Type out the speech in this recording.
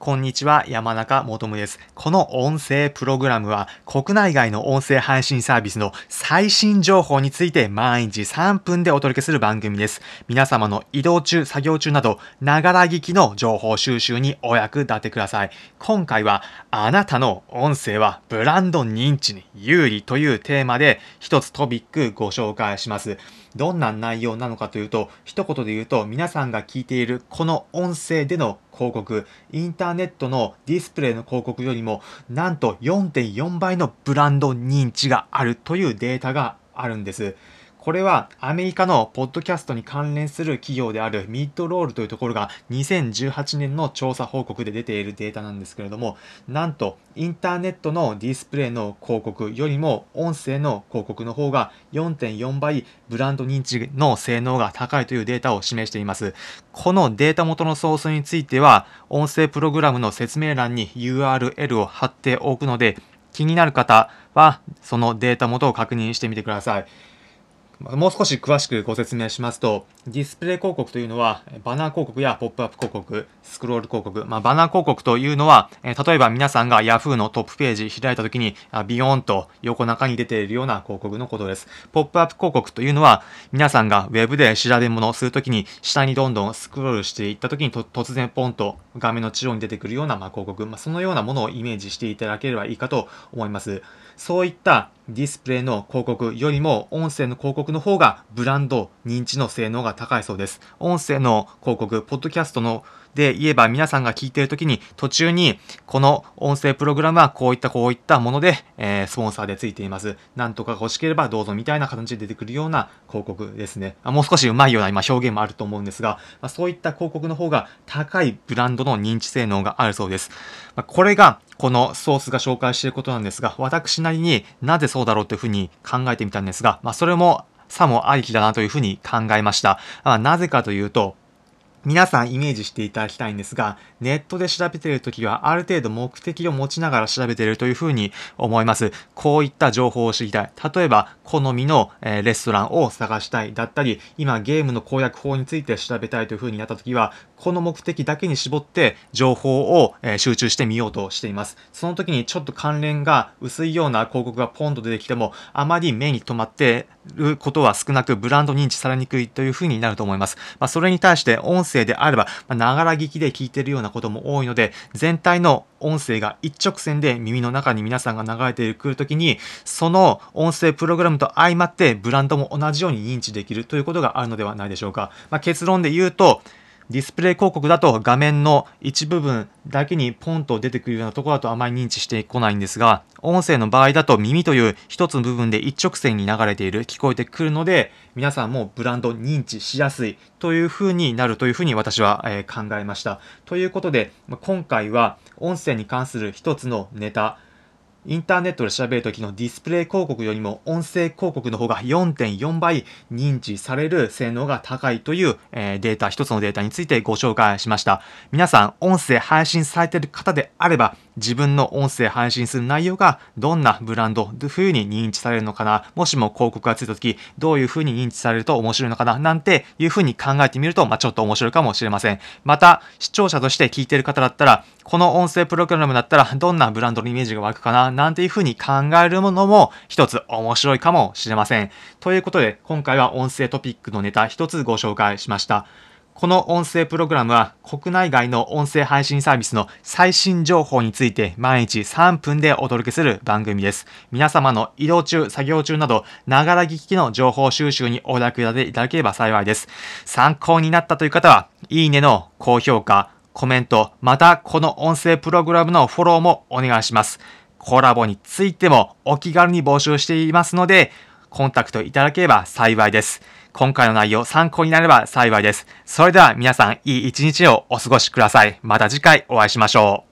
こんにちは、山中もです。この音声プログラムは国内外の音声配信サービスの最新情報について毎日3分でお届けする番組です。皆様の移動中、作業中など、ながら聞きの情報収集にお役立てください。今回は、あなたの音声はブランド認知に有利というテーマで一つトピックご紹介します。どんな内容なのかというと、一言で言うと、皆さんが聞いているこの音声での広告、インターネットのディスプレイの広告よりも、なんと4.4倍のブランド認知があるというデータがあるんです。これはアメリカのポッドキャストに関連する企業であるミッドロールというところが2018年の調査報告で出ているデータなんですけれども、なんとインターネットのディスプレイの広告よりも音声の広告の方が4.4倍ブランド認知の性能が高いというデータを示しています。このデータ元のソースについては音声プログラムの説明欄に URL を貼っておくので気になる方はそのデータ元を確認してみてください。もう少し詳しくご説明しますと、ディスプレイ広告というのは、バナー広告やポップアップ広告、スクロール広告、まあ、バナー広告というのは、例えば皆さんが Yahoo のトップページ開いたときに、ビヨーンと横中に出ているような広告のことです。ポップアップ広告というのは、皆さんが Web で調べ物をするときに、下にどんどんスクロールしていったときに突然ポンと画面の中央に出てくるような、ま広告、まあ、そのようなものをイメージしていただければいいかと思います。そういったディスプレイの広告よりも音声の広告の方がブランド認知の性能が高いそうです。音声の広告、ポッドキャストので言えば皆さんが聞いている時に途中にこの音声プログラムはこういったこういったもので、えー、スポンサーでついています。なんとか欲しければどうぞみたいな形で出てくるような広告ですね。もう少しうまいような今表現もあると思うんですが、まあ、そういった広告の方が高いブランドの認知性能があるそうです。まあ、これがこのソースが紹介していることなんですが、私なりになぜそうだろうというふうに考えてみたんですが、まあ、それもさもありきだなというふうに考えました。まあ、なぜかというと、皆さんイメージしていただきたいんですが、ネットで調べているときはある程度目的を持ちながら調べているというふうに思います。こういった情報を知りたい。例えば、好みの、レストランを探したいだったり、今ゲームの攻略法について調べたいというふうになったときは、この目的だけに絞って情報を、集中してみようとしています。その時にちょっと関連が薄いような広告がポンと出てきても、あまり目に留まっていることは少なく、ブランド認知されにくいというふうになると思います。まあ、それに対して音声声であれば、ながら聞きで聞いてるようなことも多いので、全体の音声が一直線で耳の中に皆さんが流れてくるときに、その音声プログラムと相まってブランドも同じように認知できるということがあるのではないでしょうか。まあ、結論で言うと、ディスプレイ広告だと画面の一部分だけにポンと出てくるようなところだとあまり認知してこないんですが、音声の場合だと耳という一つの部分で一直線に流れている、聞こえてくるので、皆さんもブランド認知しやすいという風になるというふうに私は、え考えました。ということで、今回は音声に関する一つのネタ、インターネットで調べるときのディスプレイ広告よりも音声広告の方が4.4倍認知される性能が高いという、え、データ、一つのデータについてご紹介しました。皆さん、音声配信されている方であれば、自分の音声配信する内容がどんなブランド、どういう風に認知されるのかな、もしも広告がついたとき、どういう風に認知されると面白いのかな、なんていう風に考えてみると、まあ、ちょっと面白いかもしれません。また、視聴者として聞いてる方だったら、この音声プログラムだったら、どんなブランドのイメージが湧くかな、なんていう風に考えるものも一つ面白いかもしれません。ということで、今回は音声トピックのネタ一つご紹介しました。この音声プログラムは国内外の音声配信サービスの最新情報について毎日3分でお届けする番組です。皆様の移動中、作業中など、ながら聞きの情報収集にお役立ていただければ幸いです。参考になったという方は、いいねの高評価、コメント、またこの音声プログラムのフォローもお願いします。コラボについてもお気軽に募集していますので、コンタクトいただければ幸いです。今回の内容参考になれば幸いです。それでは皆さんいい一日をお過ごしください。また次回お会いしましょう。